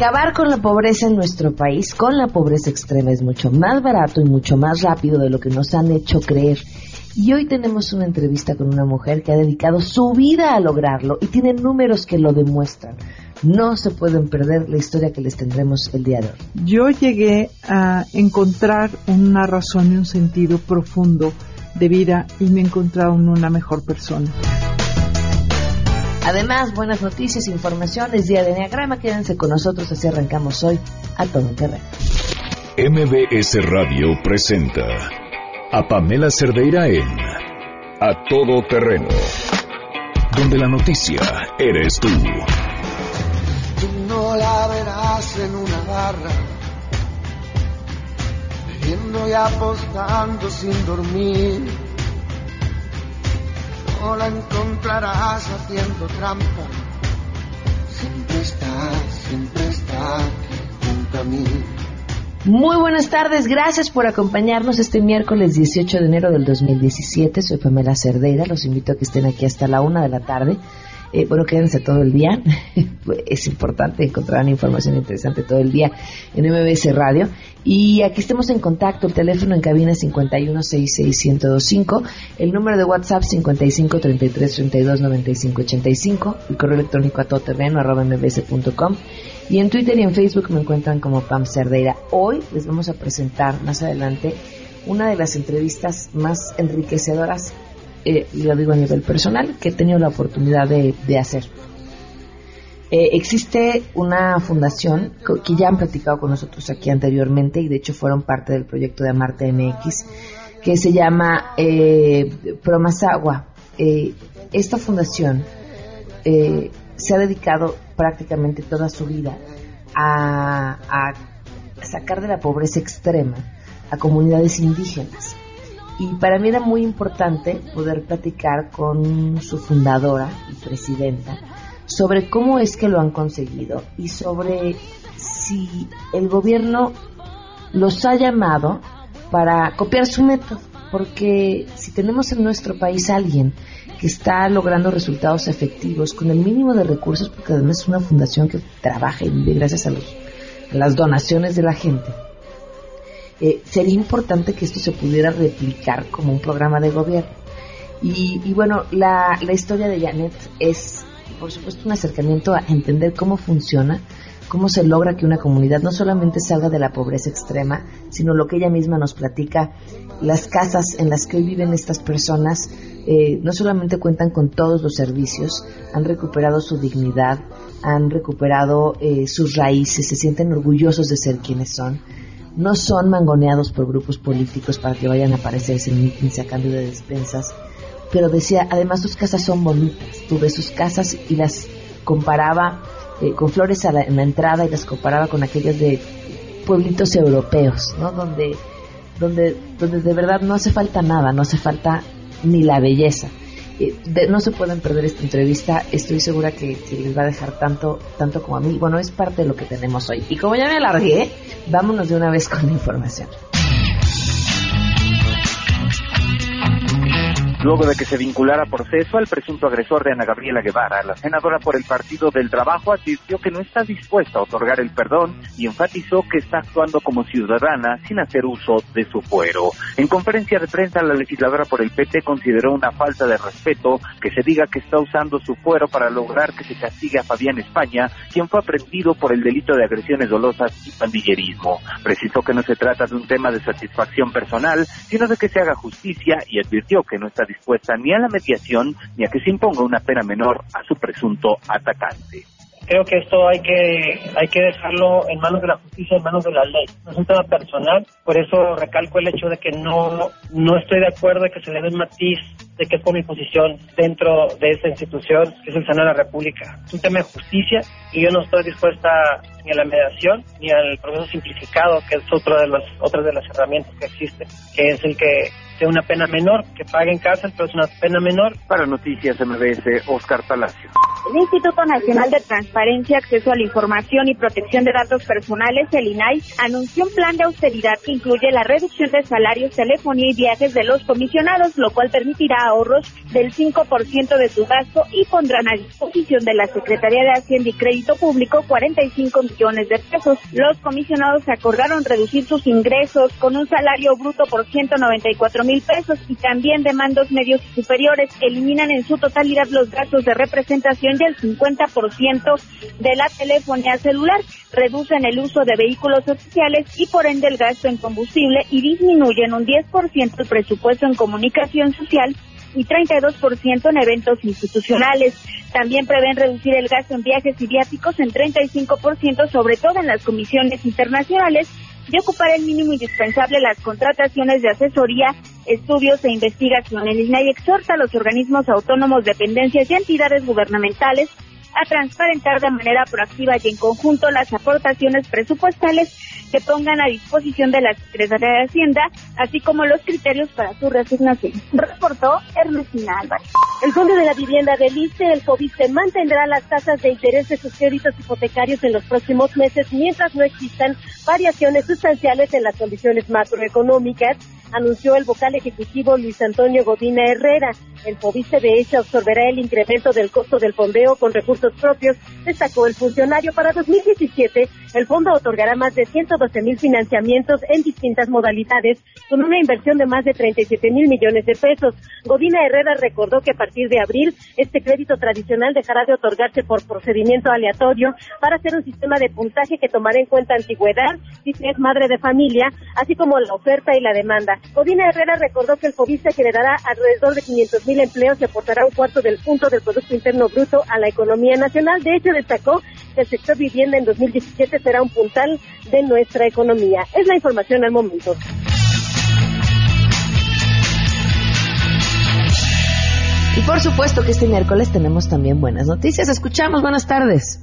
Acabar con la pobreza en nuestro país, con la pobreza extrema, es mucho más barato y mucho más rápido de lo que nos han hecho creer. Y hoy tenemos una entrevista con una mujer que ha dedicado su vida a lograrlo y tiene números que lo demuestran. No se pueden perder la historia que les tendremos el día de hoy. Yo llegué a encontrar una razón y un sentido profundo de vida y me he encontrado en una mejor persona. Además, buenas noticias, informaciones, día de Enneagrama. Quédense con nosotros, así arrancamos hoy a todo terreno. MBS Radio presenta a Pamela Cerdeira en A Todo Terreno, donde la noticia eres tú. Tú no la verás en una barra, bebiendo y apostando sin dormir no la encontrarás haciendo trampa. Siempre está, siempre está junto a mí. Muy buenas tardes, gracias por acompañarnos este miércoles 18 de enero del 2017. Soy Pamela Cerdeira, los invito a que estén aquí hasta la una de la tarde eh, bueno, quédense todo el día. es importante encontrar información interesante todo el día en MBS Radio. Y aquí estemos en contacto. El teléfono en cabina 5166125. El número de WhatsApp 5533329585. El correo electrónico a todoterreno arroba mbs.com. Y en Twitter y en Facebook me encuentran como Pam Cerdeira. Hoy les vamos a presentar más adelante una de las entrevistas más enriquecedoras eh, lo digo a nivel personal, que he tenido la oportunidad de, hacer. Eh, existe una fundación que ya han platicado con nosotros aquí anteriormente y de hecho fueron parte del proyecto de Amarte MX que se llama eh, Promasagua. Eh, esta fundación se ha dedicado prácticamente toda su vida a sacar de la pobreza extrema a comunidades indígenas. Y para mí era muy importante poder platicar con su fundadora y presidenta sobre cómo es que lo han conseguido y sobre si el gobierno los ha llamado para copiar su método. Porque si tenemos en nuestro país alguien que está logrando resultados efectivos con el mínimo de recursos, porque además es una fundación que trabaja y vive gracias a, a las donaciones de la gente, eh, sería importante que esto se pudiera replicar como un programa de gobierno. Y, bueno, la, la historia de Janet es, por supuesto, un acercamiento a entender cómo funciona, cómo se logra que una comunidad no solamente salga de la pobreza extrema, sino lo que ella misma nos platica, las casas en las que hoy viven estas personas eh, no solamente cuentan con todos los servicios, han recuperado su dignidad, han recuperado eh, sus raíces, se sienten orgullosos de ser quienes son no son mangoneados por grupos políticos para que vayan a aparecerse en mítines a cambio de despensas. Pero decía, además sus casas son bonitas. Tuve sus casas y las comparaba eh, con flores en la entrada y las comparaba con aquellas de pueblitos europeos, ¿no? Donde, donde, donde de verdad no hace falta nada, no hace falta ni la belleza. Eh, no se pueden perder esta entrevista. Estoy segura que, les va a dejar tanto, tanto como a mí. Bueno, es parte de lo que tenemos hoy. Y como ya me alargué, vámonos de una vez con la información. Luego de que se vinculara por proceso al presunto agresor de Ana Gabriela Guevara, la senadora por el Partido del Trabajo advirtió que no está dispuesta a otorgar el perdón y enfatizó que está actuando como ciudadana sin hacer uso de su fuero. En conferencia de prensa, la legisladora por el PT consideró una falta de respeto que se diga que está usando su fuero para lograr que se castigue a Fabián España, quien fue aprendido por el delito de agresiones dolosas y pandillerismo. Precisó que no se trata de un tema de satisfacción personal, sino de que se haga justicia y advirtió que no está dispuesta ni a la mediación ni a que se imponga una pena menor a su presunto atacante creo que esto hay que hay que dejarlo en manos de la justicia, en manos de la ley. No es un tema personal, por eso recalco el hecho de que no no estoy de acuerdo de que se le dé un matiz de que es por mi posición dentro de esta institución, que es el Senado de la República. Es un tema de justicia y yo no estoy dispuesta ni a la mediación ni al proceso simplificado, que es otra de las otras de las herramientas que existen, que es el que sea una pena menor, que pague en cárcel, pero es una pena menor. Para Noticias MBS, Oscar Palacio. El Instituto Nacional de Transparencia, Acceso a la Información y Protección de Datos Personales, el INAI, anunció un plan de austeridad que incluye la reducción de salarios, telefonía y viajes de los comisionados, lo cual permitirá ahorros del 5% de su gasto y pondrán a disposición de la Secretaría de Hacienda y Crédito Público 45 millones de pesos. Los comisionados acordaron reducir sus ingresos con un salario bruto por 194 mil pesos y también de mandos medios y superiores. Eliminan en su totalidad los gastos de representación y el 50% de la telefonía celular. Reducen el uso de vehículos oficiales y por ende el gasto en combustible y disminuyen un 10% el presupuesto en comunicación social y 32% en eventos institucionales. También prevén reducir el gasto en viajes y viáticos en 35%, sobre todo en las comisiones internacionales, y ocupar el mínimo indispensable en las contrataciones de asesoría, estudios e investigación. El INAI exhorta a los organismos autónomos, dependencias y entidades gubernamentales a transparentar de manera proactiva y en conjunto las aportaciones presupuestales que pongan a disposición de la Secretaría de Hacienda, así como los criterios para su resignación. Reportó Ernestina Álvarez. El Fondo de la Vivienda del ICE, el FOBISTE, mantendrá las tasas de interés de sus créditos hipotecarios en los próximos meses mientras no existan variaciones sustanciales en las condiciones macroeconómicas anunció el vocal ejecutivo Luis Antonio Godina Herrera. El FOBISTE de hecho absorberá el incremento del costo del fondeo con recursos propios, destacó el funcionario. Para 2017, el fondo otorgará más de 112 mil financiamientos en distintas modalidades, con una inversión de más de 37 mil millones de pesos. Godina Herrera recordó que a partir de abril, este crédito tradicional dejará de otorgarse por procedimiento aleatorio para hacer un sistema de puntaje que tomará en cuenta antigüedad, si es madre de familia, así como la oferta y la demanda. Odina Herrera recordó que el FOBISTA generará alrededor de 500 mil empleos y aportará un cuarto del punto del Producto Interno Bruto a la economía nacional. De hecho, destacó que el sector vivienda en 2017 será un puntal de nuestra economía. Es la información al momento. Y por supuesto que este miércoles tenemos también buenas noticias. Escuchamos, buenas tardes.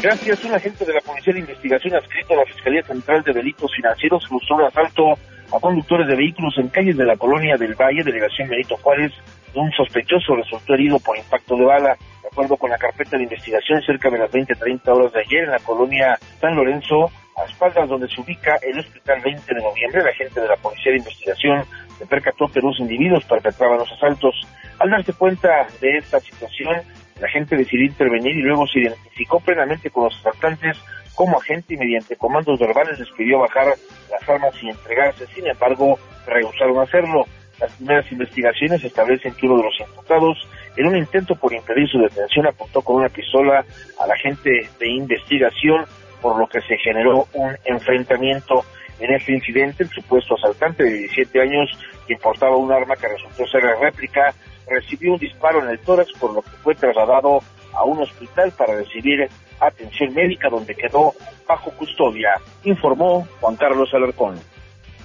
Gracias, un agente de la Policía de Investigación adscrito a la Fiscalía Central de Delitos Financieros frustró asalto a conductores de vehículos en calles de la colonia del Valle, delegación Benito Juárez. Un sospechoso resultó herido por impacto de bala. De acuerdo con la carpeta de investigación, cerca de las 20-30 horas de ayer en la colonia San Lorenzo, a espaldas donde se ubica el Hospital 20 de Noviembre, la agente de la Policía de Investigación se percató que dos individuos perpetraban los asaltos. Al darse cuenta de esta situación, la gente decidió intervenir y luego se identificó plenamente con los asaltantes como agente y mediante comandos verbales les pidió bajar las armas y entregarse. Sin embargo, rehusaron hacerlo. Las primeras investigaciones establecen que uno de los imputados, en un intento por impedir su detención, apuntó con una pistola al agente de investigación, por lo que se generó un enfrentamiento. En este incidente, el supuesto asaltante de 17 años, que portaba un arma que resultó ser la réplica, recibió un disparo en el tórax, por lo que fue trasladado a un hospital para recibir atención médica donde quedó bajo custodia, informó Juan Carlos Alarcón.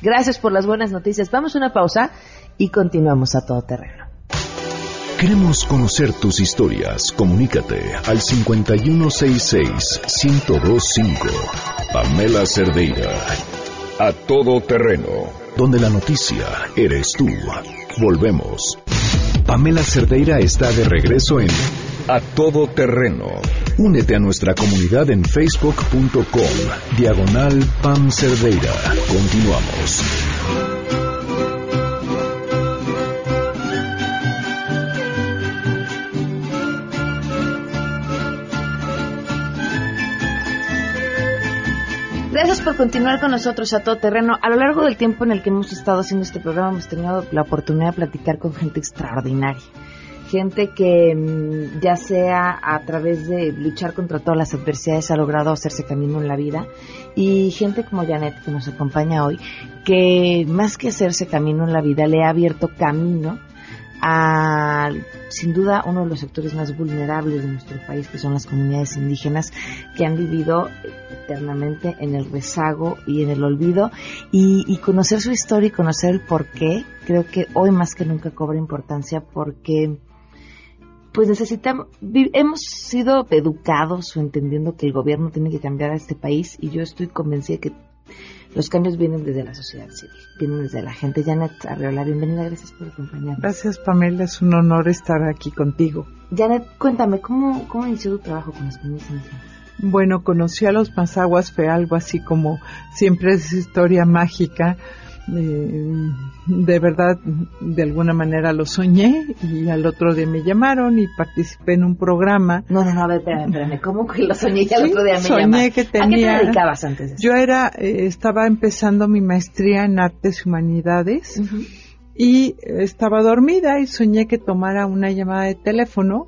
Gracias por las buenas noticias. Vamos a una pausa y continuamos a todo terreno. Queremos conocer tus historias. Comunícate al 5166-1025. Pamela Cerdeira. A todo terreno. Donde la noticia eres tú. Volvemos. Pamela Cerdeira está de regreso en A Todo Terreno. Únete a nuestra comunidad en facebook.com, diagonal Pam Cerdeira. Continuamos. Por continuar con nosotros a todo terreno. A lo largo del tiempo en el que hemos estado haciendo este programa hemos tenido la oportunidad de platicar con gente extraordinaria. Gente que mm, ya sea a través de luchar contra todas las adversidades ha logrado hacerse camino en la vida y gente como Janet que nos acompaña hoy que más que hacerse camino en la vida le ha abierto camino a, sin duda, uno de los sectores más vulnerables de nuestro país, que son las comunidades indígenas, que han vivido eternamente en el rezago y en el olvido. Y, conocer su historia y conocer el por qué, creo que hoy más que nunca cobra importancia porque pues necesitamos, hemos sido educados o entendiendo que el gobierno tiene que cambiar a este país y yo estoy convencida que los cambios vienen desde la sociedad civil, vienen desde la gente. Janet Arreola, bienvenida, gracias por acompañarnos. Gracias, Pamela, es un honor estar aquí contigo. Janet, cuéntame, ¿cómo, cómo inició tu trabajo con las comunidades indígenas? Bueno, conocí a los Mazaguas, fue algo así como siempre es historia mágica. Eh, de verdad, de alguna manera lo soñé y al otro día me llamaron y participé en un programa. No, no, no, a ver, espérame, espérame. ¿cómo que lo soñé y al otro día me soñé que tenía, ¿A qué te dedicabas antes de eso? Yo era, eh, estaba empezando mi maestría en artes y humanidades y estaba dormida y soñé que tomara una llamada de teléfono,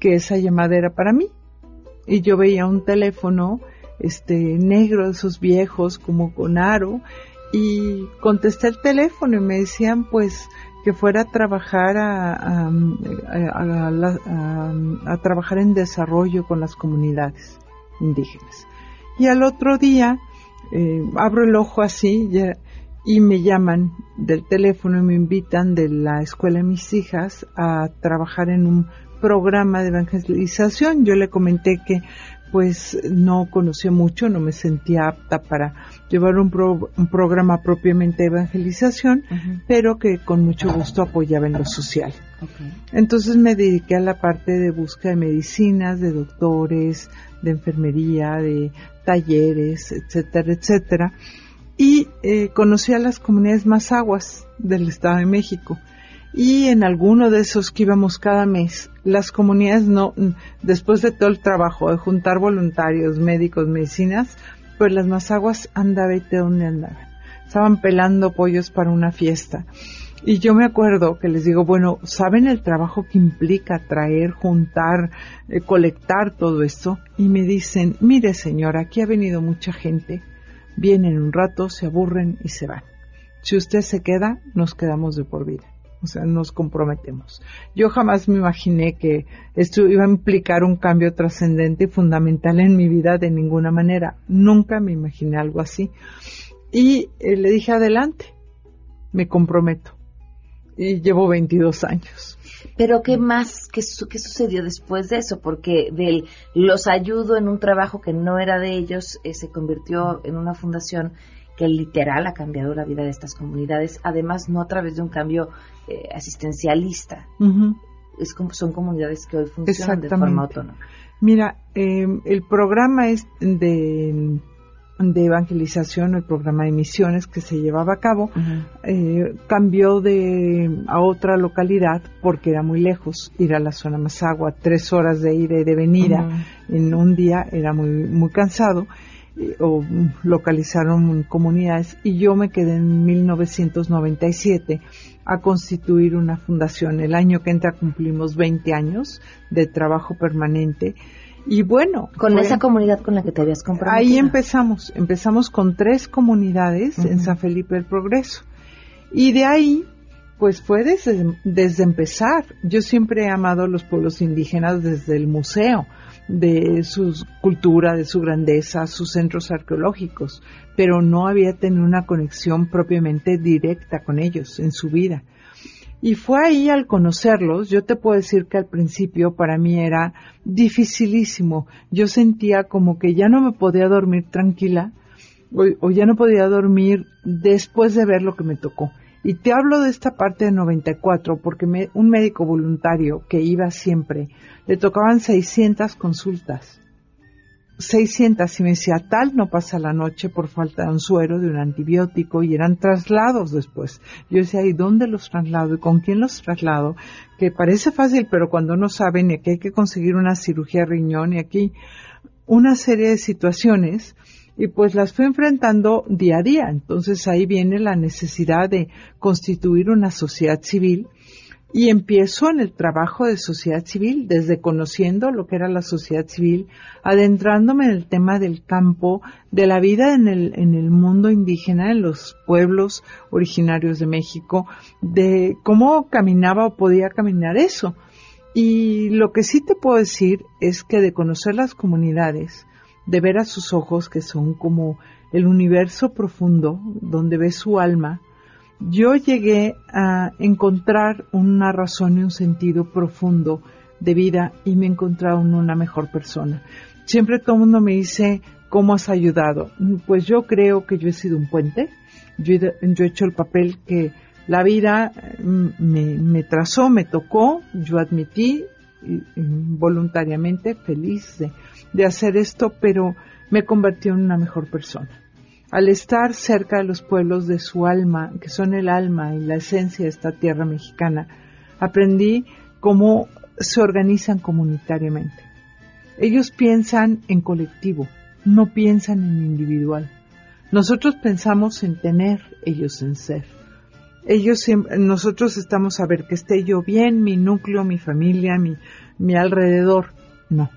que esa llamada era para mí. Y yo veía un teléfono este negro de esos viejos como con aro y contesté el teléfono y me decían pues que fuera a trabajar a, a, trabajar en desarrollo con las comunidades indígenas. Y al otro día eh, abro el ojo así y me llaman del teléfono y me invitan de la escuela de mis hijas a trabajar en un programa de evangelización. Yo le comenté que pues no conocía mucho, no me sentía apta para llevar un, programa propiamente de evangelización, pero que con mucho gusto apoyaba en lo social. Entonces me dediqué a la parte de búsqueda de medicinas, de doctores, de enfermería, de talleres, etcétera, etcétera. Y eh, conocí a las comunidades más aguas del Estado de México y en alguno de esos que íbamos cada mes, las comunidades no, después de todo el trabajo de juntar voluntarios, médicos, medicinas, pues las masaguas andaba y te dónde andaban. Estaban pelando pollos para una fiesta. Y yo me acuerdo que les digo, bueno, ¿saben el trabajo que implica traer, juntar, eh, colectar todo esto? Y me dicen, mire señora, aquí ha venido mucha gente, vienen un rato, se aburren y se van. Si usted se queda, nos quedamos de por vida o sea, nos comprometemos. Yo jamás me imaginé que esto iba a implicar un cambio trascendente y fundamental en mi vida de ninguna manera. Nunca me imaginé algo así. Y eh, le dije, adelante, me comprometo. Y llevo 22 años. Pero ¿qué más? ¿Qué, sucedió después de eso? Porque del, los ayudo en un trabajo que no era de ellos, eh, se convirtió en una fundación que literal ha cambiado la vida de estas comunidades, además no a través de un cambio eh, asistencialista. es como, son comunidades que hoy funcionan de forma autónoma. Mira, eh, el programa es de, de evangelización, el programa de misiones que se llevaba a cabo, eh, cambió de a otra localidad porque era muy lejos. Ir a la zona Mazagua, tres horas de ida y de venida en un día era muy muy cansado o localizaron comunidades y yo me quedé en 1997 a constituir una fundación. El año que entra cumplimos 20 años de trabajo permanente y bueno. Con esa comunidad con la que te habías comprometido. Ahí empezamos. Empezamos con tres comunidades en San Felipe del Progreso. Y de ahí, pues fue desde, empezar. Yo siempre he amado a los pueblos indígenas desde el museo de su cultura, de su grandeza, sus centros arqueológicos, pero no había tenido una conexión propiamente directa con ellos en su vida. Y fue ahí al conocerlos, yo te puedo decir que al principio para mí era dificilísimo. Yo sentía como que ya no me podía dormir tranquila o, o ya no podía dormir después de ver lo que me tocó. Y te hablo de esta parte de 94 porque me, un médico voluntario que iba siempre, le tocaban 600 consultas. 600 y me decía, tal no pasa la noche por falta de un suero, de un antibiótico y eran traslados después. Yo decía, ¿y dónde los traslado? ¿Y con quién los traslado? Que parece fácil, pero cuando no saben y que hay que conseguir una cirugía riñón y aquí una serie de situaciones y pues las fue enfrentando día a día. Entonces ahí viene la necesidad de constituir una sociedad civil y empiezo en el trabajo de sociedad civil, desde conociendo lo que era la sociedad civil, adentrándome en el tema del campo, de la vida en el, en el mundo indígena, en los pueblos originarios de México, de cómo caminaba o podía caminar eso. Y lo que sí te puedo decir es que de conocer las comunidades, de ver a sus ojos que son como el universo profundo donde ve su alma, yo llegué a encontrar una razón y un sentido profundo de vida y me he encontrado en una mejor persona. Siempre todo el mundo me dice, ¿Cómo has ayudado? Pues yo creo que yo he sido un puente. Yo he, hecho el papel que la vida mm, me, trazó, me tocó, yo admití voluntariamente feliz de, de hacer esto, pero me convirtió en una mejor persona. Al estar cerca de los pueblos de su alma, que son el alma y la esencia de esta tierra mexicana, aprendí cómo se organizan comunitariamente. Ellos piensan en colectivo, no piensan en individual. Nosotros pensamos en tener, ellos en ser. Ellos nosotros estamos a ver que esté yo bien, mi núcleo, mi familia, mi, mi alrededor. No.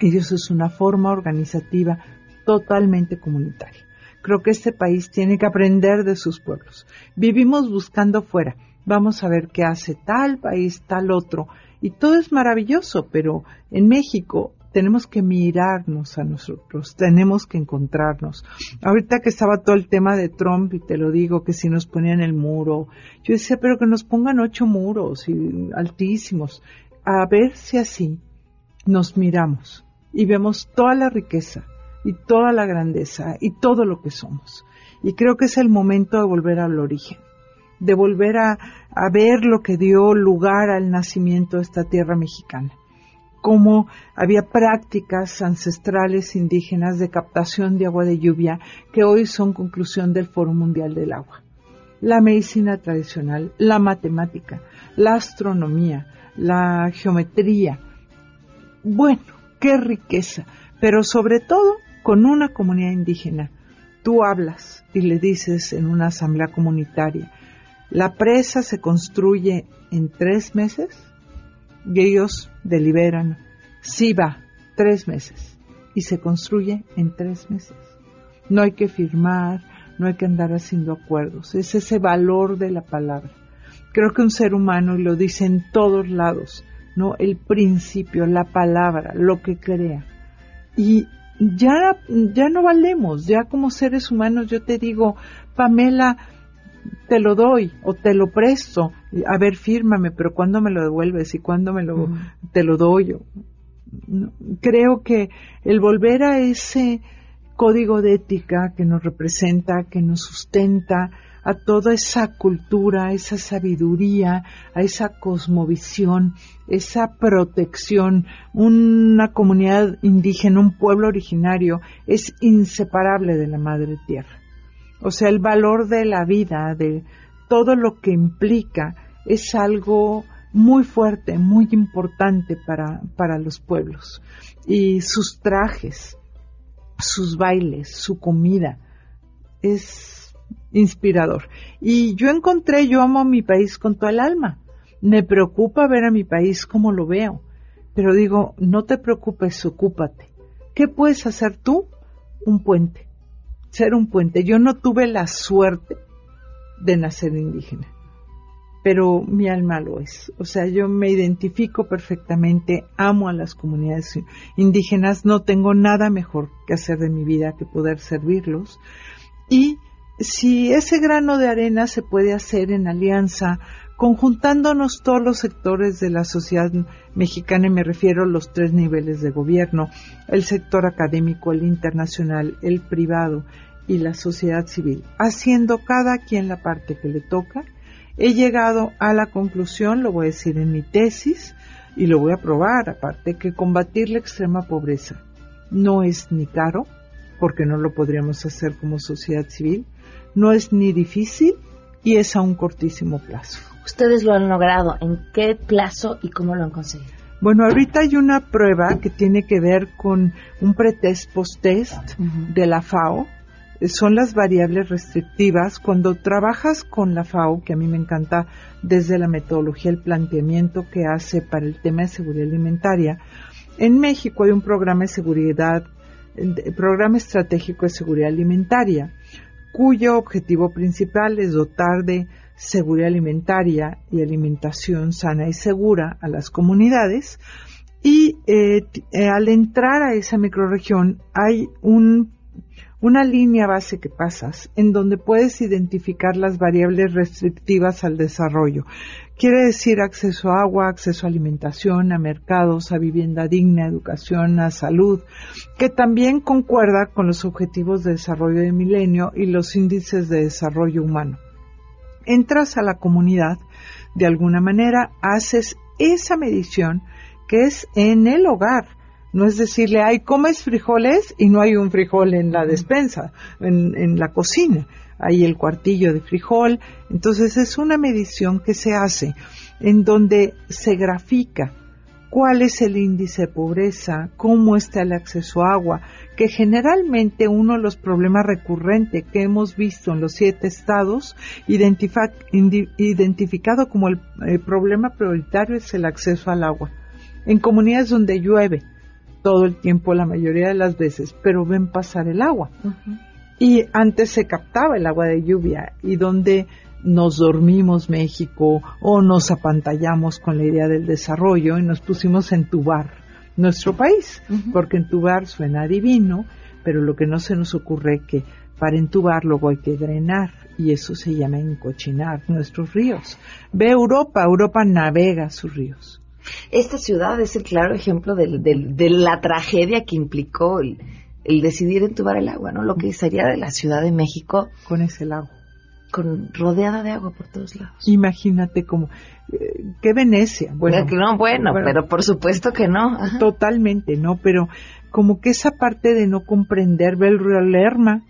Ellos es una forma organizativa totalmente comunitaria. Creo que este país tiene que aprender de sus pueblos. Vivimos buscando fuera. Vamos a ver qué hace tal país, tal otro. Y todo es maravilloso, pero en México tenemos que mirarnos a nosotros, tenemos que encontrarnos. Ahorita que estaba todo el tema de Trump, y te lo digo, que si nos ponían el muro, yo decía, pero que nos pongan ocho muros y altísimos, a ver si así nos miramos y vemos toda la riqueza y toda la grandeza y todo lo que somos. Y creo que es el momento de volver al origen, de volver a, ver lo que dio lugar al nacimiento de esta tierra mexicana cómo había prácticas ancestrales indígenas de captación de agua de lluvia que hoy son conclusión del Foro Mundial del Agua. La medicina tradicional, la matemática, la astronomía, la geometría. Bueno, qué riqueza, pero sobre todo con una comunidad indígena. Tú hablas y le dices en una asamblea comunitaria, la presa se construye en tres meses y ellos deliberan, sí va, tres meses, y se construye en tres meses. No hay que firmar, no hay que andar haciendo acuerdos, es ese valor de la palabra. Creo que un ser humano, y lo dice en todos lados, ¿no? El principio, la palabra, lo que crea. Y ya, ya no valemos, ya como seres humanos yo te digo, Pamela, te lo doy o te lo presto. A ver, fírmame, pero ¿cuándo me lo devuelves y cuándo me lo, te lo doy? Creo que el volver a ese código de ética que nos representa, que nos sustenta, a toda esa cultura, esa sabiduría, a esa cosmovisión, esa protección, una comunidad indígena, un pueblo originario, es inseparable de la madre tierra. O sea, el valor de la vida, de todo lo que implica, es algo muy fuerte, muy importante para, para los pueblos. Y sus trajes, sus bailes, su comida, es inspirador. Y yo encontré, yo amo a mi país con toda el alma. Me preocupa ver a mi país como lo veo. Pero digo, no te preocupes, ocúpate. ¿Qué puedes hacer tú? Un puente ser un puente. Yo no tuve la suerte de nacer indígena, pero mi alma lo es. O sea, yo me identifico perfectamente, amo a las comunidades indígenas, no tengo nada mejor que hacer de mi vida que poder servirlos. Y si ese grano de arena se puede hacer en alianza conjuntándonos todos los sectores de la sociedad mexicana, y me refiero a los tres niveles de gobierno, el sector académico, el internacional, el privado y la sociedad civil, haciendo cada quien la parte que le toca, he llegado a la conclusión, lo voy a decir en mi tesis, y lo voy a probar, aparte, que combatir la extrema pobreza no es ni caro, porque no lo podríamos hacer como sociedad civil, no es ni difícil y es a un cortísimo plazo. ¿Ustedes lo han logrado? ¿En qué plazo y cómo lo han conseguido? Bueno, ahorita hay una prueba que tiene que ver con un pretest post-test de la FAO. Son las variables restrictivas. Cuando trabajas con la FAO, que a mí me encanta desde la metodología, el planteamiento que hace para el tema de seguridad alimentaria, en México hay un programa de seguridad, programa estratégico de seguridad alimentaria, cuyo objetivo principal es dotar de seguridad alimentaria y alimentación sana y segura a las comunidades. Y eh, eh, al entrar a esa microregión hay un, una línea base que pasas en donde puedes identificar las variables restrictivas al desarrollo. Quiere decir acceso a agua, acceso a alimentación, a mercados, a vivienda digna, educación, a salud, que también concuerda con los objetivos de desarrollo de milenio y los índices de desarrollo humano. Entras a la comunidad, de alguna manera haces esa medición que es en el hogar, no es decirle, ay, comes frijoles y no hay un frijol en la despensa, en, la cocina. Hay el cuartillo de frijol. Entonces es una medición que se hace en donde se grafica cuál es el índice de pobreza, cómo está el acceso a agua, que generalmente uno de los problemas recurrentes que hemos visto en los siete estados, identificado como el problema prioritario, es el acceso al agua. En comunidades donde llueve, todo el tiempo, la mayoría de las veces, pero ven pasar el agua. Y antes se captaba el agua de lluvia y donde nos dormimos México o nos apantallamos con la idea del desarrollo y nos pusimos a entubar nuestro país, porque entubar suena divino, pero lo que no se nos ocurre es que para entubar luego hay que drenar y eso se llama encochinar nuestros ríos. Ve Europa, Europa navega sus ríos. Esta ciudad es el claro ejemplo de la tragedia que implicó el, decidir entubar el agua, ¿no? Lo que sería de la Ciudad de México. Con ese lago. Con, rodeada de agua por todos lados. Imagínate como, eh, ¿qué Venecia? Bueno, no, bueno, pero por supuesto que no. Totalmente, ¿no? Pero como que esa parte de no comprender, ve el río Lerma,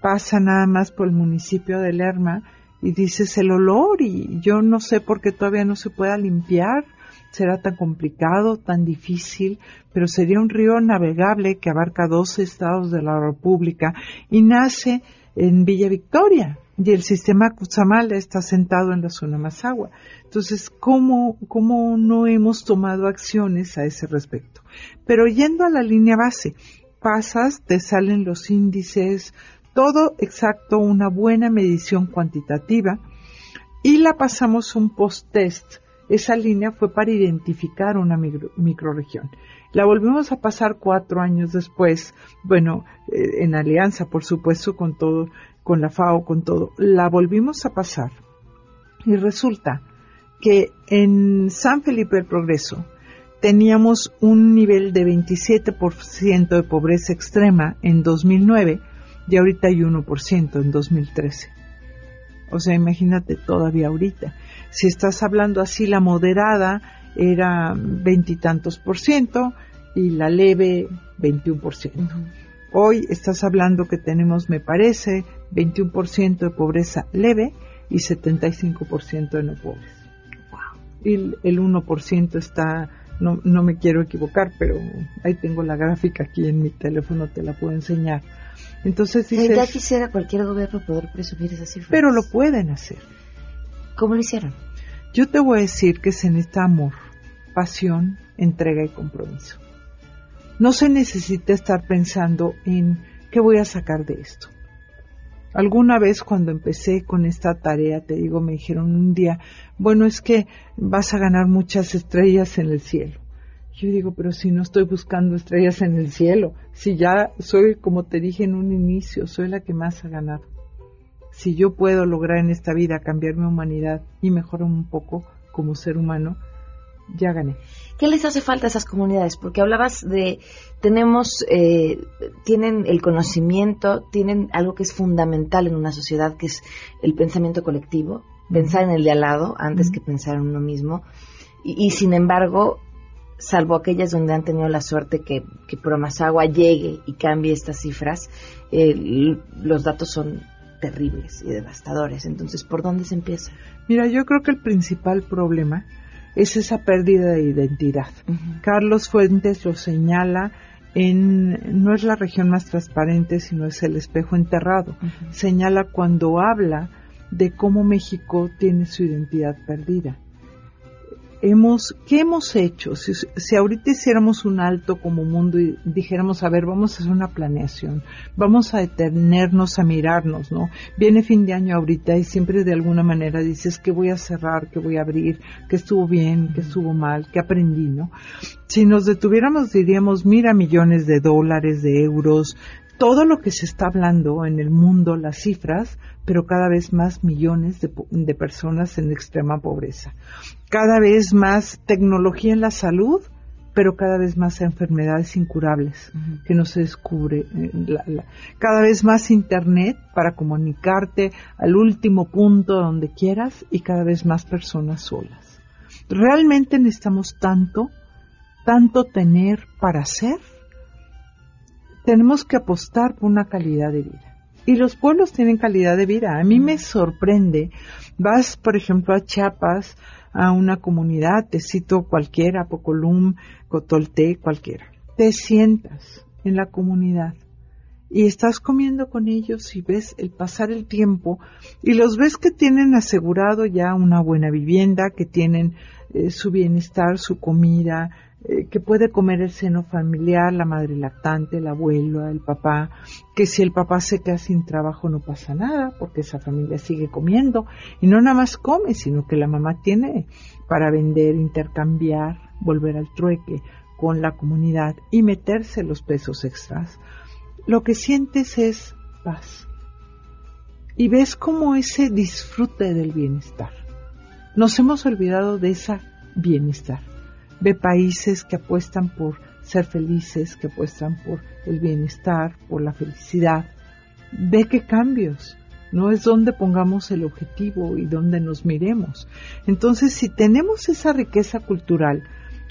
pasa nada más por el municipio de Lerma y dices el olor y yo no sé por qué todavía no se pueda limpiar será tan complicado, tan difícil, pero sería un río navegable que abarca dos estados de la República y nace en Villa Victoria y el sistema Cuzamal está sentado en la zona Mazagua. Entonces, ¿cómo, ¿cómo no hemos tomado acciones a ese respecto? Pero yendo a la línea base, pasas, te salen los índices, todo exacto, una buena medición cuantitativa y la pasamos un post-test esa línea fue para identificar una microregión. La volvimos a pasar cuatro años después, bueno, eh, en alianza, por supuesto, con todo, con la FAO, con todo. La volvimos a pasar y resulta que en San Felipe del Progreso teníamos un nivel de 27% de pobreza extrema en 2009 y ahorita hay 1% en 2013. O sea, imagínate todavía ahorita. Si estás hablando así, la moderada era veintitantos por ciento y la leve 21 por ciento. Hoy estás hablando que tenemos, me parece, 21 por ciento de pobreza leve y 75 por ciento de no pobres. Y el 1 por ciento está, no, no me quiero equivocar, pero ahí tengo la gráfica aquí en mi teléfono, te la puedo enseñar. Entonces dices, ya quisiera cualquier gobierno poder presumir esa cifra. Pero lo pueden hacer. ¿Cómo lo hicieron? Yo te voy a decir que se necesita amor, pasión, entrega y compromiso. No se necesita estar pensando en qué voy a sacar de esto. Alguna vez cuando empecé con esta tarea, te digo, me dijeron un día, bueno, es que vas a ganar muchas estrellas en el cielo. Yo digo, pero si no estoy buscando estrellas en el cielo, si ya soy, como te dije en un inicio, soy la que más ha ganado si yo puedo lograr en esta vida cambiar mi humanidad y mejorar un poco como ser humano, ya gané. ¿Qué les hace falta a esas comunidades? Porque hablabas de, tenemos, eh, tienen el conocimiento, tienen algo que es fundamental en una sociedad, que es el pensamiento colectivo, pensar en el de al lado antes que pensar en uno mismo. Y, sin embargo, salvo aquellas donde han tenido la suerte que, que Promasagua llegue y cambie estas cifras, eh, los datos son terribles y devastadores. Entonces, ¿por dónde se empieza? Mira, yo creo que el principal problema es esa pérdida de identidad. Carlos Fuentes lo señala en, no es la región más transparente, sino es el espejo enterrado. Señala cuando habla de cómo México tiene su identidad perdida hemos, ¿qué hemos hecho? Si, si, ahorita hiciéramos un alto como mundo y dijéramos, a ver, vamos a hacer una planeación, vamos a detenernos a mirarnos, ¿no? Viene fin de año ahorita y siempre de alguna manera dices que voy a cerrar, que voy a abrir, que estuvo bien, que estuvo mal, que aprendí, ¿no? Si nos detuviéramos diríamos, mira millones de dólares, de euros, todo lo que se está hablando en el mundo, las cifras, pero cada vez más millones de, personas en extrema pobreza. Cada vez más tecnología en la salud, pero cada vez más enfermedades incurables que no se descubre. Eh, cada vez más Internet para comunicarte al último punto donde quieras y cada vez más personas solas. Realmente necesitamos tanto, tanto tener para hacer. Tenemos que apostar por una calidad de vida. Y los pueblos tienen calidad de vida. A mí me sorprende. Vas, por ejemplo, a Chiapas, a una comunidad, te cito cualquiera, Pocolum, Cotolte, cualquiera. Te sientas en la comunidad y estás comiendo con ellos y ves el pasar el tiempo y los ves que tienen asegurado ya una buena vivienda, que tienen eh, su bienestar, su comida, eh, que puede comer el seno familiar, la madre lactante, el abuelo, el papá, que si el papá se queda sin trabajo no pasa nada, porque esa familia sigue comiendo, y no nada más come, sino que la mamá tiene para vender, intercambiar, volver al trueque con la comunidad y meterse los pesos extras. Lo que sientes es paz. Y ves como ese disfrute del bienestar. Nos hemos olvidado de ese bienestar ve países que apuestan por ser felices, que apuestan por el bienestar, por la felicidad. Ve qué cambios. No es donde pongamos el objetivo y donde nos miremos. Entonces, si tenemos esa riqueza cultural,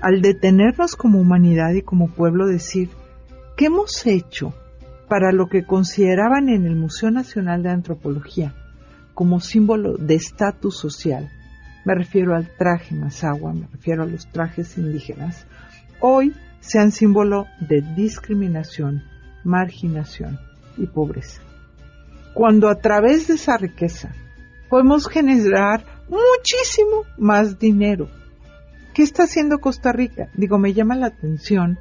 al detenernos como humanidad y como pueblo, decir, ¿qué hemos hecho para lo que consideraban en el Museo Nacional de Antropología como símbolo de estatus social? Me refiero al traje agua, me refiero a los trajes indígenas, hoy sean símbolo de discriminación, marginación y pobreza. Cuando a través de esa riqueza podemos generar muchísimo más dinero. ¿Qué está haciendo Costa Rica? Digo, me llama la atención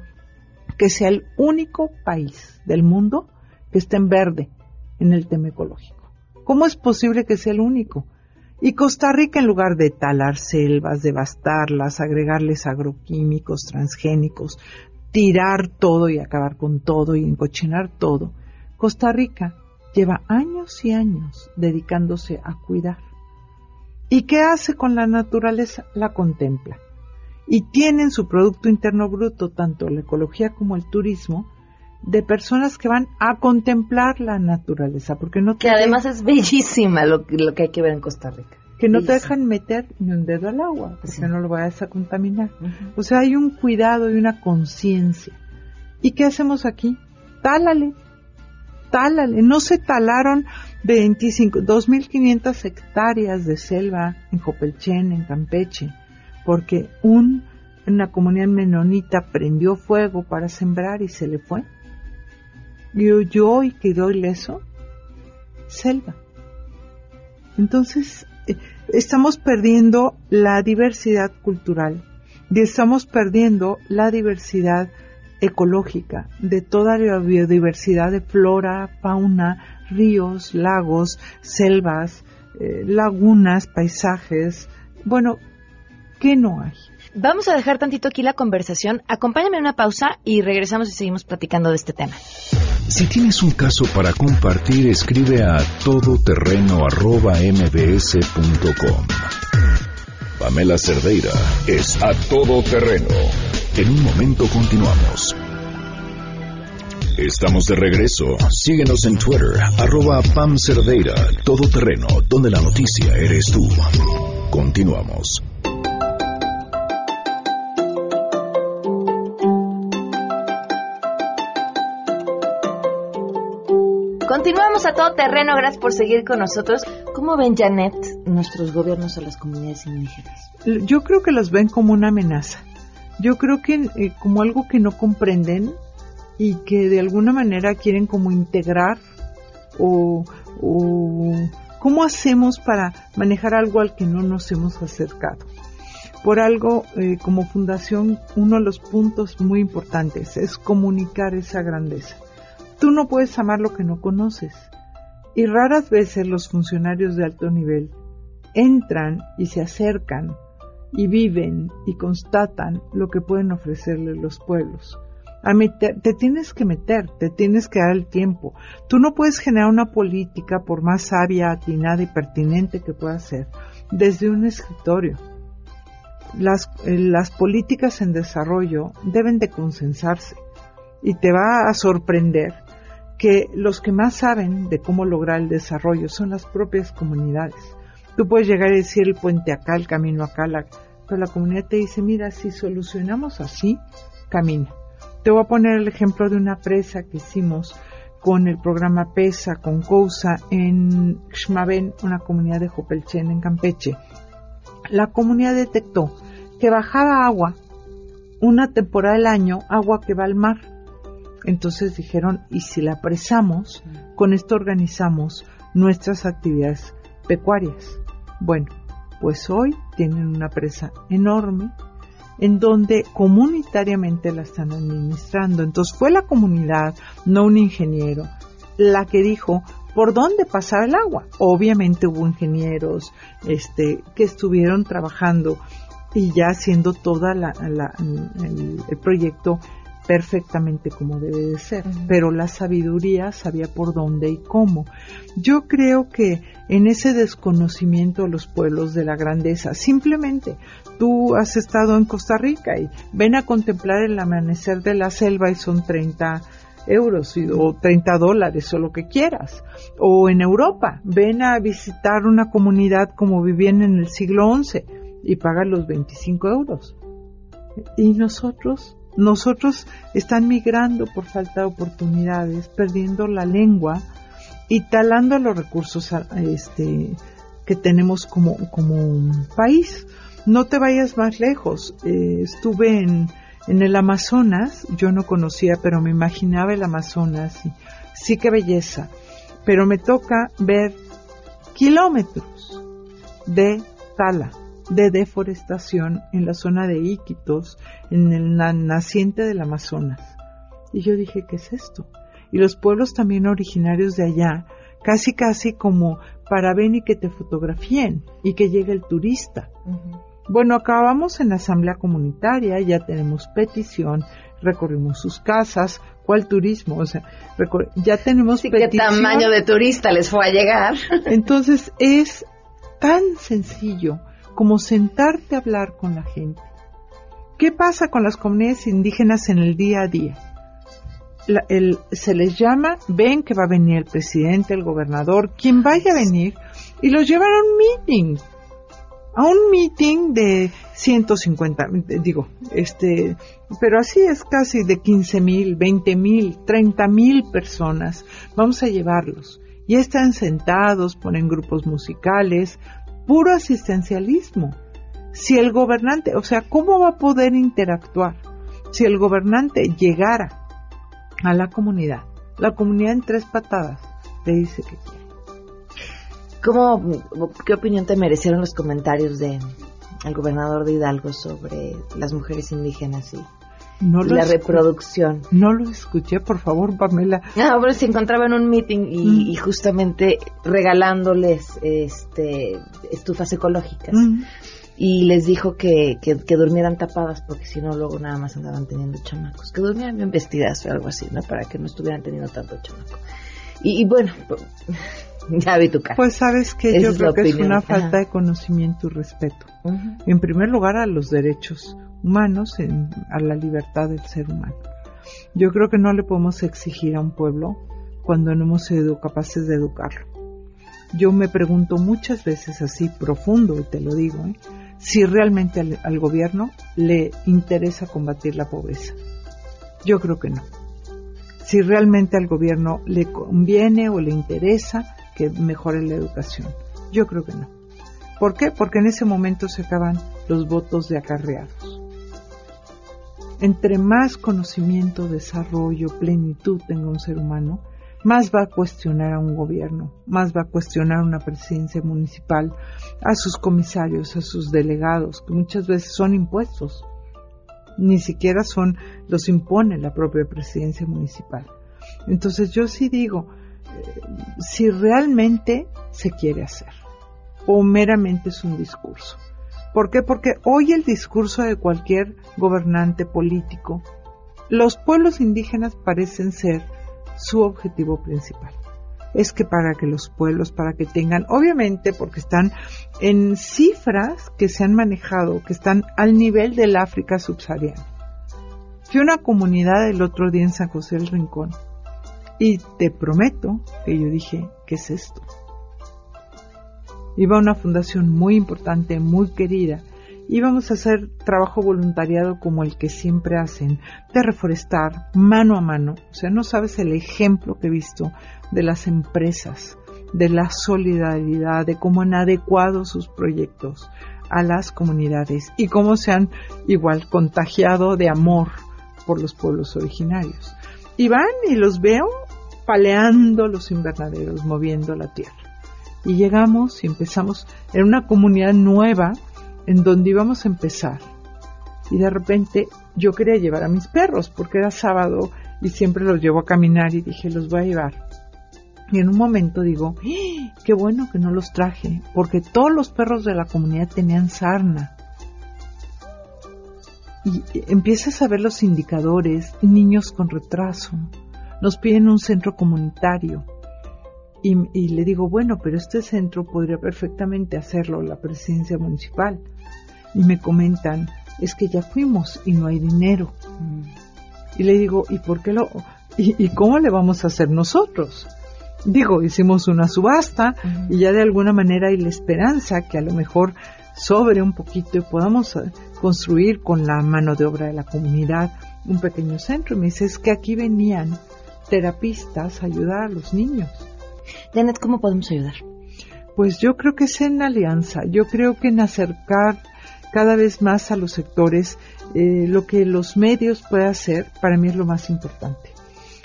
que sea el único país del mundo que esté en verde en el tema ecológico. ¿Cómo es posible que sea el único? Y Costa Rica, en lugar de talar selvas, devastarlas, agregarles agroquímicos, transgénicos, tirar todo y acabar con todo y encochinar todo, Costa Rica lleva años y años dedicándose a cuidar. ¿Y qué hace con la naturaleza? La contempla. Y tienen su Producto Interno Bruto, tanto la ecología como el turismo, de personas que van a contemplar la naturaleza, porque no que además es bellísima lo, lo, que hay que ver en Costa Rica. Que no te dejan meter ni un dedo al agua, porque no lo vayas a contaminar. O sea, hay un cuidado y una conciencia. ¿Y qué hacemos aquí? Tálale, tálale. No se talaron 25, 2.500 hectáreas de selva en Jopelchen, en Campeche, porque un, una comunidad menonita prendió fuego para sembrar y se le fue y huyó y quedó ileso, selva. Entonces, eh, estamos perdiendo la diversidad cultural y estamos perdiendo la diversidad ecológica de toda la biodiversidad de flora, fauna, ríos, lagos, selvas, eh, lagunas, paisajes. Bueno, ¿qué no hay? Vamos a dejar tantito aquí la conversación. Acompáñame a una pausa y regresamos y seguimos platicando de este tema. Si tienes un caso para compartir, escribe a todoterreno.mbs.com. Pamela Cerdeira es a todoterreno. En un momento continuamos. Estamos de regreso. Síguenos en Twitter, arroba Pam Cerdeira, todoterreno, donde la noticia eres tú. Continuamos. Continuamos a todo terreno, gracias por seguir con nosotros. ¿Cómo ven, Janet, nuestros gobiernos a las comunidades indígenas? Yo creo que los ven como una amenaza. Yo creo que eh, como algo que no comprenden y que de alguna manera quieren como integrar o, cómo hacemos para manejar algo al que no nos hemos acercado. Por algo, eh, como fundación, uno de los puntos muy importantes es comunicar esa grandeza Tú no puedes amar lo que no conoces. Y raras veces los funcionarios de alto nivel entran y se acercan y viven y constatan lo que pueden ofrecerles los pueblos. a te tienes que meter, te tienes que dar el tiempo. Tú no puedes generar una política, por más sabia, atinada y pertinente que pueda ser, desde un escritorio. Las, eh, las políticas en desarrollo deben de consensarse y te va a sorprender que los que más saben de cómo lograr el desarrollo son las propias comunidades. Tú puedes llegar y decir el puente acá, el camino acá, pero la comunidad te dice, mira, si solucionamos así, camina. Te voy a poner el ejemplo de una presa que hicimos con el programa PESA, con COUSA, en Xmaven, una comunidad de Jopelchen, en Campeche. La comunidad detectó que bajaba agua una temporada del año, agua que va al mar. Entonces dijeron, ¿y si la presamos? Con esto organizamos nuestras actividades pecuarias. Bueno, pues hoy tienen una presa enorme, en donde comunitariamente la están administrando. Entonces fue la comunidad, no un ingeniero, la que dijo por dónde pasar el agua. Obviamente hubo ingenieros este, que estuvieron trabajando y ya haciendo toda la, el, proyecto perfectamente como debe de ser, pero la sabiduría sabía por dónde y cómo. Yo creo que en ese desconocimiento de los pueblos de la grandeza, simplemente tú has estado en Costa Rica y ven a contemplar el amanecer de la selva y son 30 euros o 30 dólares o lo que quieras. O en Europa, ven a visitar una comunidad como vivían en el siglo XI y pagan los 25 euros. Y nosotros, nosotros están migrando por falta de oportunidades, perdiendo la lengua y talando los recursos este, que tenemos como, país. No te vayas más lejos. Eh, estuve en, en el Amazonas, yo no conocía, pero me imaginaba el Amazonas. Y, sí que belleza. Pero me toca ver kilómetros de tala, de deforestación en la zona de Iquitos, en el naciente del Amazonas. Y yo dije, ¿qué es esto? Y los pueblos también originarios de allá, casi casi como para ven y que te fotografíen y que llegue el turista. Bueno, acabamos en la asamblea comunitaria, ya tenemos petición, recorrimos sus casas, ¿cuál turismo? O sea, ya tenemos sí, ¿Qué tamaño de turista les fue a llegar? Entonces es tan sencillo como sentarte a hablar con la gente. ¿Qué pasa con las comunidades indígenas en el día a día? se les llama, ven que va a venir el presidente, el gobernador, quien vaya a venir, y los llevan a un meeting a un meeting de 150, digo, este, pero así es casi de 15 mil, 20 mil, 30 mil personas. Vamos a llevarlos. Ya están sentados, ponen grupos musicales, puro asistencialismo. Si el gobernante, o sea, ¿cómo va a poder interactuar? Si el gobernante llegara a la comunidad, la comunidad en tres patadas le dice que quiere ¿Cómo, ¿Qué opinión te merecieron los comentarios de gobernador de Hidalgo sobre las mujeres indígenas y, la reproducción? No lo escuché, por favor, Pamela. Ah, bueno, se encontraba en un meeting y, mm. justamente regalándoles este estufas ecológicas. Mm. Y les dijo que, que, durmieran tapadas porque si no luego nada más andaban teniendo chamacos. Que durmieran bien vestidas o algo así, ¿no? Para que no estuvieran teniendo tanto chamaco. Y, y bueno, ya vi tu cara. Pues sabes que yo creo que es una falta de conocimiento y respeto. En primer lugar a los derechos humanos, a la libertad del ser humano. Yo creo que no le podemos exigir a un pueblo cuando no hemos sido capaces de educarlo. Yo me pregunto muchas veces así profundo, y te lo digo, ¿eh? si realmente al gobierno le interesa combatir la pobreza. Yo creo que no si realmente al gobierno le conviene o le interesa que mejore la educación. Yo creo que no. ¿Por qué? Porque en ese momento se acaban los votos de acarreados. Entre más conocimiento, desarrollo, plenitud tenga un ser humano, más va a cuestionar a un gobierno, más va a cuestionar a una presidencia municipal, a sus comisarios, a sus delegados, que muchas veces son impuestos, ni siquiera son, los impone la propia presidencia municipal. Entonces yo sí digo, si realmente se quiere hacer o meramente es un discurso. ¿Por qué? Porque hoy el discurso de cualquier gobernante político los pueblos indígenas parecen ser su objetivo principal. Es que para que los pueblos, para que tengan, obviamente porque están en cifras que se han manejado, que están al nivel del África subsahariana. Fui a una comunidad el otro día en San José del Rincón y te prometo que yo dije, ¿qué es esto? Iba a una fundación muy importante, muy querida, íbamos a hacer trabajo voluntariado como el que siempre hacen, de reforestar mano a mano. O sea, no sabes el ejemplo que he visto de las empresas, de la solidaridad, de cómo han adecuado sus proyectos a las comunidades y cómo se han igual contagiado de amor por los pueblos originarios. Y van y los veo paleando los invernaderos, moviendo la tierra. Y llegamos y empezamos en una comunidad nueva en donde íbamos a empezar. Y de repente yo quería llevar a mis perros porque era sábado y siempre los llevo a caminar y dije, los voy a llevar. Y en un momento digo, ¡Ah! qué bueno que no los traje, porque todos los perros de la comunidad tenían sarna. Y empiezas a ver los indicadores, niños con retraso, nos piden un centro comunitario. Y, y, le digo, bueno, pero este centro podría perfectamente hacerlo la presidencia municipal. Y me comentan, es que ya fuimos y no hay dinero. Y le digo, ¿y por qué lo, y, cómo le vamos a hacer nosotros? Digo, hicimos una subasta y ya de alguna manera hay la esperanza que a lo mejor sobre un poquito y podamos eh, construir con la mano de obra de la comunidad un pequeño centro. Y me dice, es que aquí venían terapistas a ayudar a los niños. Janet, ¿cómo podemos ayudar? Pues yo creo que es en alianza, yo creo que en acercar cada vez más a los sectores eh, lo que los medios pueden hacer, para mí es lo más importante.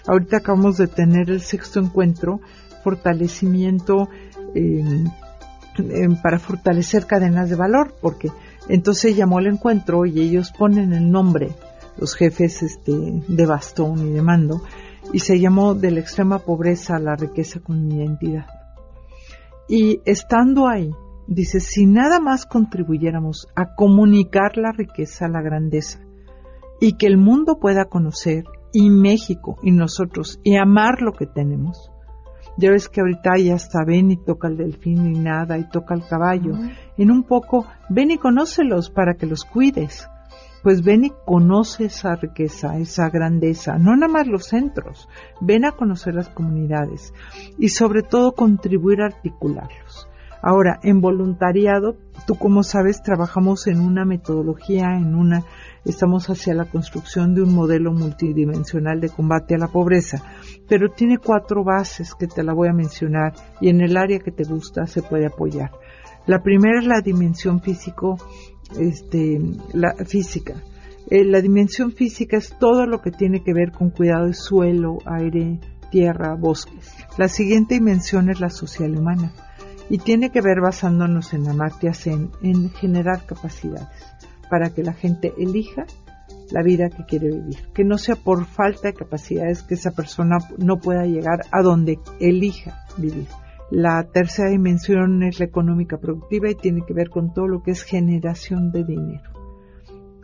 Ahorita acabamos de tener el sexto encuentro, fortalecimiento para fortalecer cadenas de valor, porque entonces llamó el encuentro y ellos ponen el nombre, los jefes este, de bastón y de mando, y se llamó de la extrema pobreza a la riqueza con identidad. Y estando ahí, dice, si nada más contribuyéramos a comunicar la riqueza, la grandeza, y que el mundo pueda conocer, y México, y nosotros, y amar lo que tenemos. Ya ves que ahorita ya está, ven y toca el delfín y nada, y toca el caballo. En un poco, ven y conócelos para que los cuides pues ven y conoce esa riqueza, esa grandeza, no nada más los centros, ven a conocer las comunidades y sobre todo contribuir a articularlos. Ahora, en voluntariado, tú como sabes, trabajamos en una metodología, en una, estamos hacia la construcción de un modelo multidimensional de combate a la pobreza, pero tiene cuatro bases que te la voy a mencionar y en el área que te gusta se puede apoyar. La primera es la dimensión físico este, la física. Eh, la dimensión física es todo lo que tiene que ver con cuidado de suelo, aire, tierra, bosques. La siguiente dimensión es la social humana y tiene que ver basándonos en Amartya Sen en generar capacidades para que la gente elija la vida que quiere vivir, que no sea por falta de capacidades que esa persona no pueda llegar a donde elija vivir. La tercera dimensión es la económica productiva y tiene que ver con todo lo que es generación de dinero.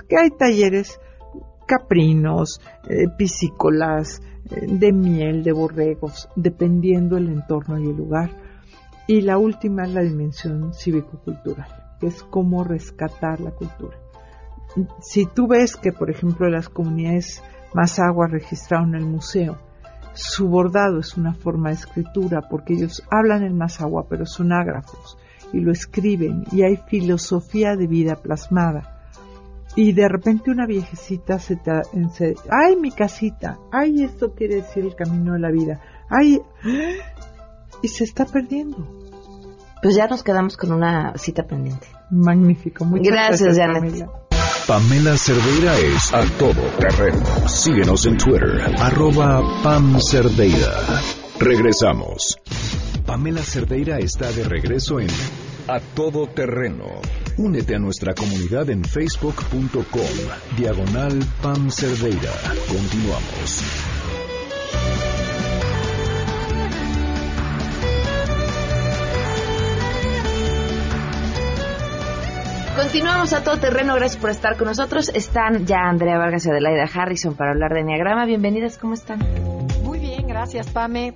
Que hay talleres caprinos, eh, piscícolas, eh, de miel, de borregos, dependiendo el entorno y el lugar. Y la última es la dimensión cívico-cultural, que es cómo rescatar la cultura. Si tú ves que, por ejemplo, las comunidades más agua registraron el museo, su bordado es una forma de escritura porque ellos hablan en agua pero son ágrafos y lo escriben y hay filosofía de vida plasmada. Y de repente una viejecita se, te, ay mi casita, ay esto quiere decir el camino de la vida, ay, y se está perdiendo. Pues ya nos quedamos con una cita pendiente. Magnífico, muchas gracias, gracias Janet. Pamela Cerdeira es a todo terreno. Síguenos en Twitter, arroba Pam Cerdeira. Regresamos. Pamela Cerdeira está de regreso en A Todo Terreno. Únete a nuestra comunidad en facebook.com, diagonal Pam Cerdeira. Continuamos. Continuamos a todo terreno, gracias por estar con nosotros. Están ya Andrea Vargas y Adelaida Harrison para hablar de Enneagrama. Bienvenidas, ¿cómo están? Muy bien, gracias, Pame.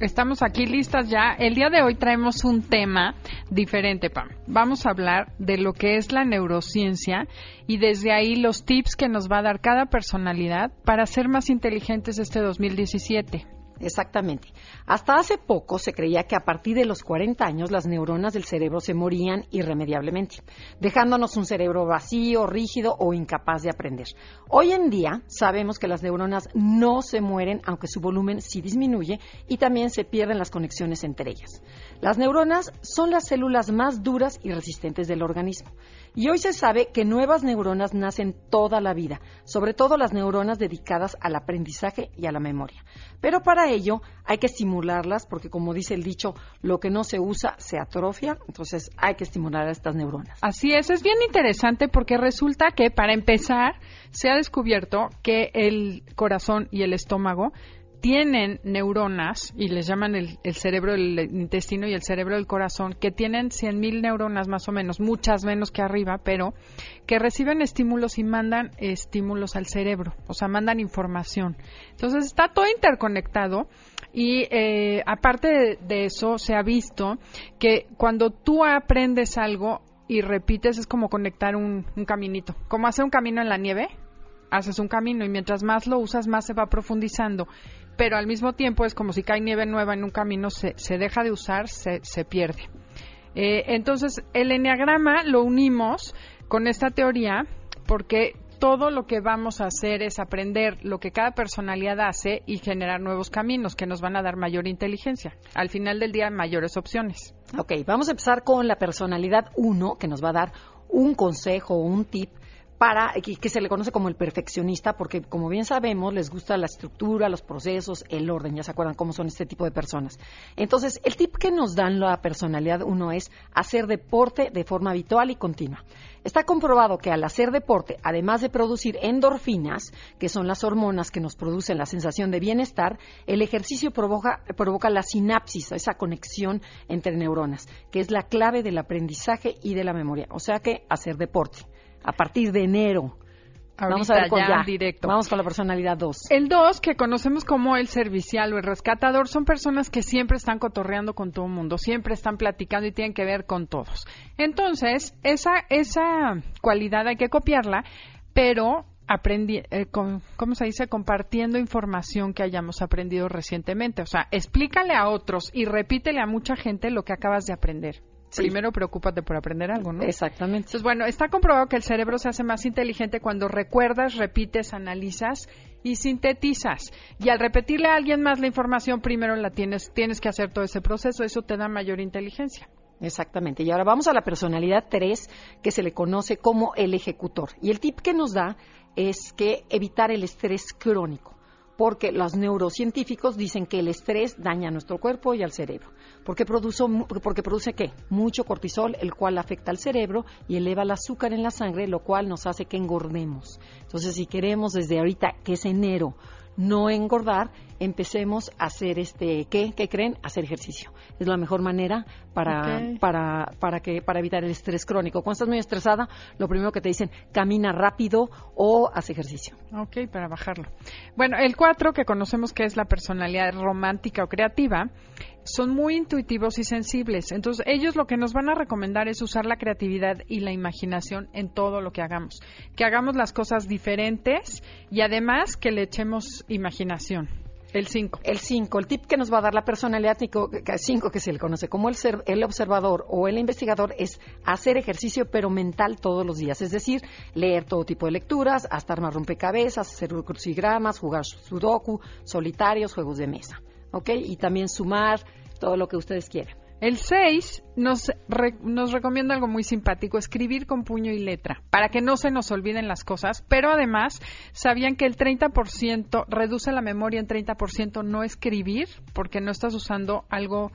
Estamos aquí listas ya. El día de hoy traemos un tema diferente, Pam. Vamos a hablar de lo que es la neurociencia y desde ahí los tips que nos va a dar cada personalidad para ser más inteligentes este 2017. Exactamente. Hasta hace poco se creía que a partir de los 40 años las neuronas del cerebro se morían irremediablemente, dejándonos un cerebro vacío, rígido o incapaz de aprender. Hoy en día sabemos que las neuronas no se mueren aunque su volumen sí disminuye y también se pierden las conexiones entre ellas. Las neuronas son las células más duras y resistentes del organismo. Y hoy se sabe que nuevas neuronas nacen toda la vida, sobre todo las neuronas dedicadas al aprendizaje y a la memoria. Pero para ello hay que estimularlas porque, como dice el dicho, lo que no se usa se atrofia, entonces hay que estimular a estas neuronas. Así es, es bien interesante porque resulta que, para empezar, se ha descubierto que el corazón y el estómago tienen neuronas, y les llaman el, cerebro del intestino y el cerebro del corazón, que tienen 100.000 neuronas más o menos, muchas menos que arriba, pero que reciben estímulos y mandan estímulos al cerebro, o sea, mandan información. Entonces está todo interconectado y eh, aparte de, eso, se ha visto que cuando tú aprendes algo y repites, es como conectar un caminito, como hacer un camino en la nieve haces un camino y mientras más lo usas, más se va profundizando pero al mismo tiempo es como si cae nieve nueva en un camino, se, se deja de usar, se, se pierde. Eh, entonces, el enneagrama lo unimos con esta teoría porque todo lo que vamos a hacer es aprender lo que cada personalidad hace y generar nuevos caminos que nos van a dar mayor inteligencia. Al final del día, mayores opciones. Ok, vamos a empezar con la personalidad 1, que nos va a dar un consejo un tip para que, se le conoce como el perfeccionista, porque como bien sabemos, les gusta la estructura, los procesos, el orden, ya se acuerdan cómo son este tipo de personas. Entonces, el tip que nos dan la personalidad uno es hacer deporte de forma habitual y continua. Está comprobado que al hacer deporte, además de producir endorfinas, que son las hormonas que nos producen la sensación de bienestar, el ejercicio provoca, provoca la sinapsis, esa conexión entre neuronas, que es la clave del aprendizaje y de la memoria. O sea que hacer deporte a partir de enero. Vamos a ver con ya, directo. Vamos con la personalidad 2. El 2, que conocemos como el servicial o el rescatador, son personas que siempre están cotorreando con todo el mundo, siempre están platicando y tienen que ver con todos. Entonces, esa, esa cualidad hay que copiarla, pero aprendi eh, ¿cómo se dice? Compartiendo información que hayamos aprendido recientemente. O sea, explícale a otros y repítele a mucha gente lo que acabas de aprender. Primero preocúpate por aprender algo, ¿no? Exactamente. Entonces, bueno, está comprobado que el cerebro se hace más inteligente cuando recuerdas, repites, analizas y sintetizas. Y al repetirle a alguien más la información, primero la tienes, tienes que hacer todo ese proceso, eso te da mayor inteligencia. Exactamente. Y ahora vamos a la personalidad 3, que se le conoce como el ejecutor. Y el tip que nos da es que evitar el estrés crónico porque los neurocientíficos dicen que el estrés daña a nuestro cuerpo y al cerebro. Porque produce, porque produce qué? Mucho cortisol, el cual afecta al cerebro y eleva el azúcar en la sangre, lo cual nos hace que engordemos. Entonces, si queremos desde ahorita, que es enero, no engordar, empecemos a hacer este, ¿qué? ¿Qué creen? Hacer ejercicio. Es la mejor manera para, para, para, que, para evitar el estrés crónico. Cuando estás muy estresada, lo primero que te dicen, camina rápido o haz ejercicio. Ok, para bajarlo. Bueno, el cuatro, que conocemos que es la personalidad romántica o creativa, son muy intuitivos y sensibles. Entonces, ellos lo que nos van a recomendar es usar la creatividad y la imaginación en todo lo que hagamos. Que hagamos las cosas diferentes y además que le echemos imaginación. El 5. El 5. El tip que nos va a dar la personalidad 5, que se le conoce como el, ser, el observador o el investigador, es hacer ejercicio, pero mental todos los días. Es decir, leer todo tipo de lecturas, hasta armar rompecabezas, hacer crucigramas, jugar sudoku, solitarios, juegos de mesa. ¿Ok? Y también sumar todo lo que ustedes quieran. El 6 nos, nos recomienda algo muy simpático, escribir con puño y letra, para que no se nos olviden las cosas, pero además sabían que el 30% reduce la memoria en 30% no escribir, porque no estás usando algo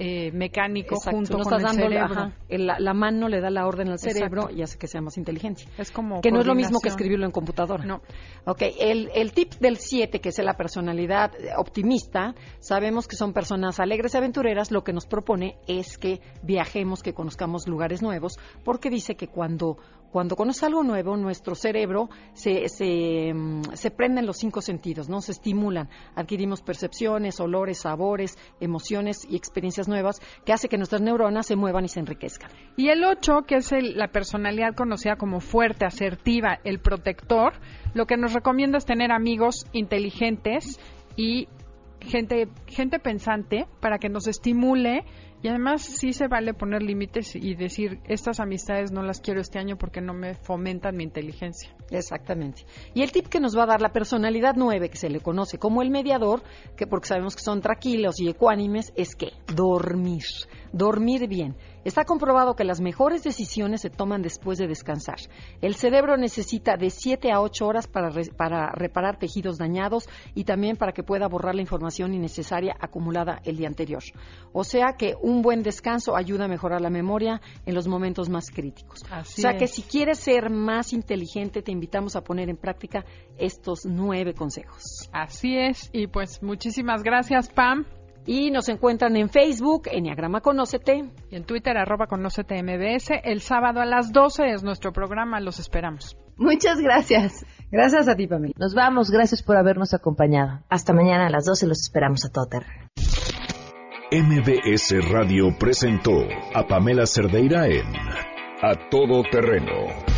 eh, mecánico junto con el cerebro. la, mano le da la orden al cerebro y hace que sea más inteligente. Es como que no es lo mismo que escribirlo en computadora. No. Ok, el, el tip del 7, que es la personalidad optimista, sabemos que son personas alegres y aventureras. Lo que nos propone es que viajemos, que conozcamos lugares nuevos, porque dice que cuando cuando conoce algo nuevo, nuestro cerebro se, se, mm, se prenden los cinco sentidos, ¿no? Se estimulan. Adquirimos percepciones, olores, sabores, emociones y experiencias nuevas que hace que nuestras neuronas se muevan y se enriquezcan. Y el 8, que es la personalidad conocida como fuerte, asertiva, el protector, lo que nos recomienda es tener amigos inteligentes y gente, gente pensante para que nos estimule y además sí se vale poner límites y decir, estas amistades no las quiero este año porque no me fomentan mi inteligencia. Exactamente. Y el tip que nos va a dar la personalidad 9, que se le conoce como el mediador, que porque sabemos que son tranquilos y ecuánimes, es que dormir, dormir bien. Está comprobado que las mejores decisiones se toman después de descansar. El cerebro necesita de 7 a 8 horas para, para reparar tejidos dañados y también para que pueda borrar la información innecesaria acumulada el día anterior. O sea que un buen descanso ayuda a mejorar la memoria en los momentos más críticos. o sea que si quieres ser más inteligente, te invitamos a poner en práctica estos nueve consejos. Así es, y pues muchísimas gracias, Pam. Y nos encuentran en Facebook, Enneagrama Conócete. Y en Twitter, arroba Conócete MBS. El sábado a las 12 es nuestro programa, los esperamos. Muchas gracias. Gracias a ti, Pamela. Nos vamos, gracias por habernos acompañado. Hasta mañana a las 12 los esperamos a todo terreno. MBS Radio presentó a Pamela Cerdeira en A Todo Terreno.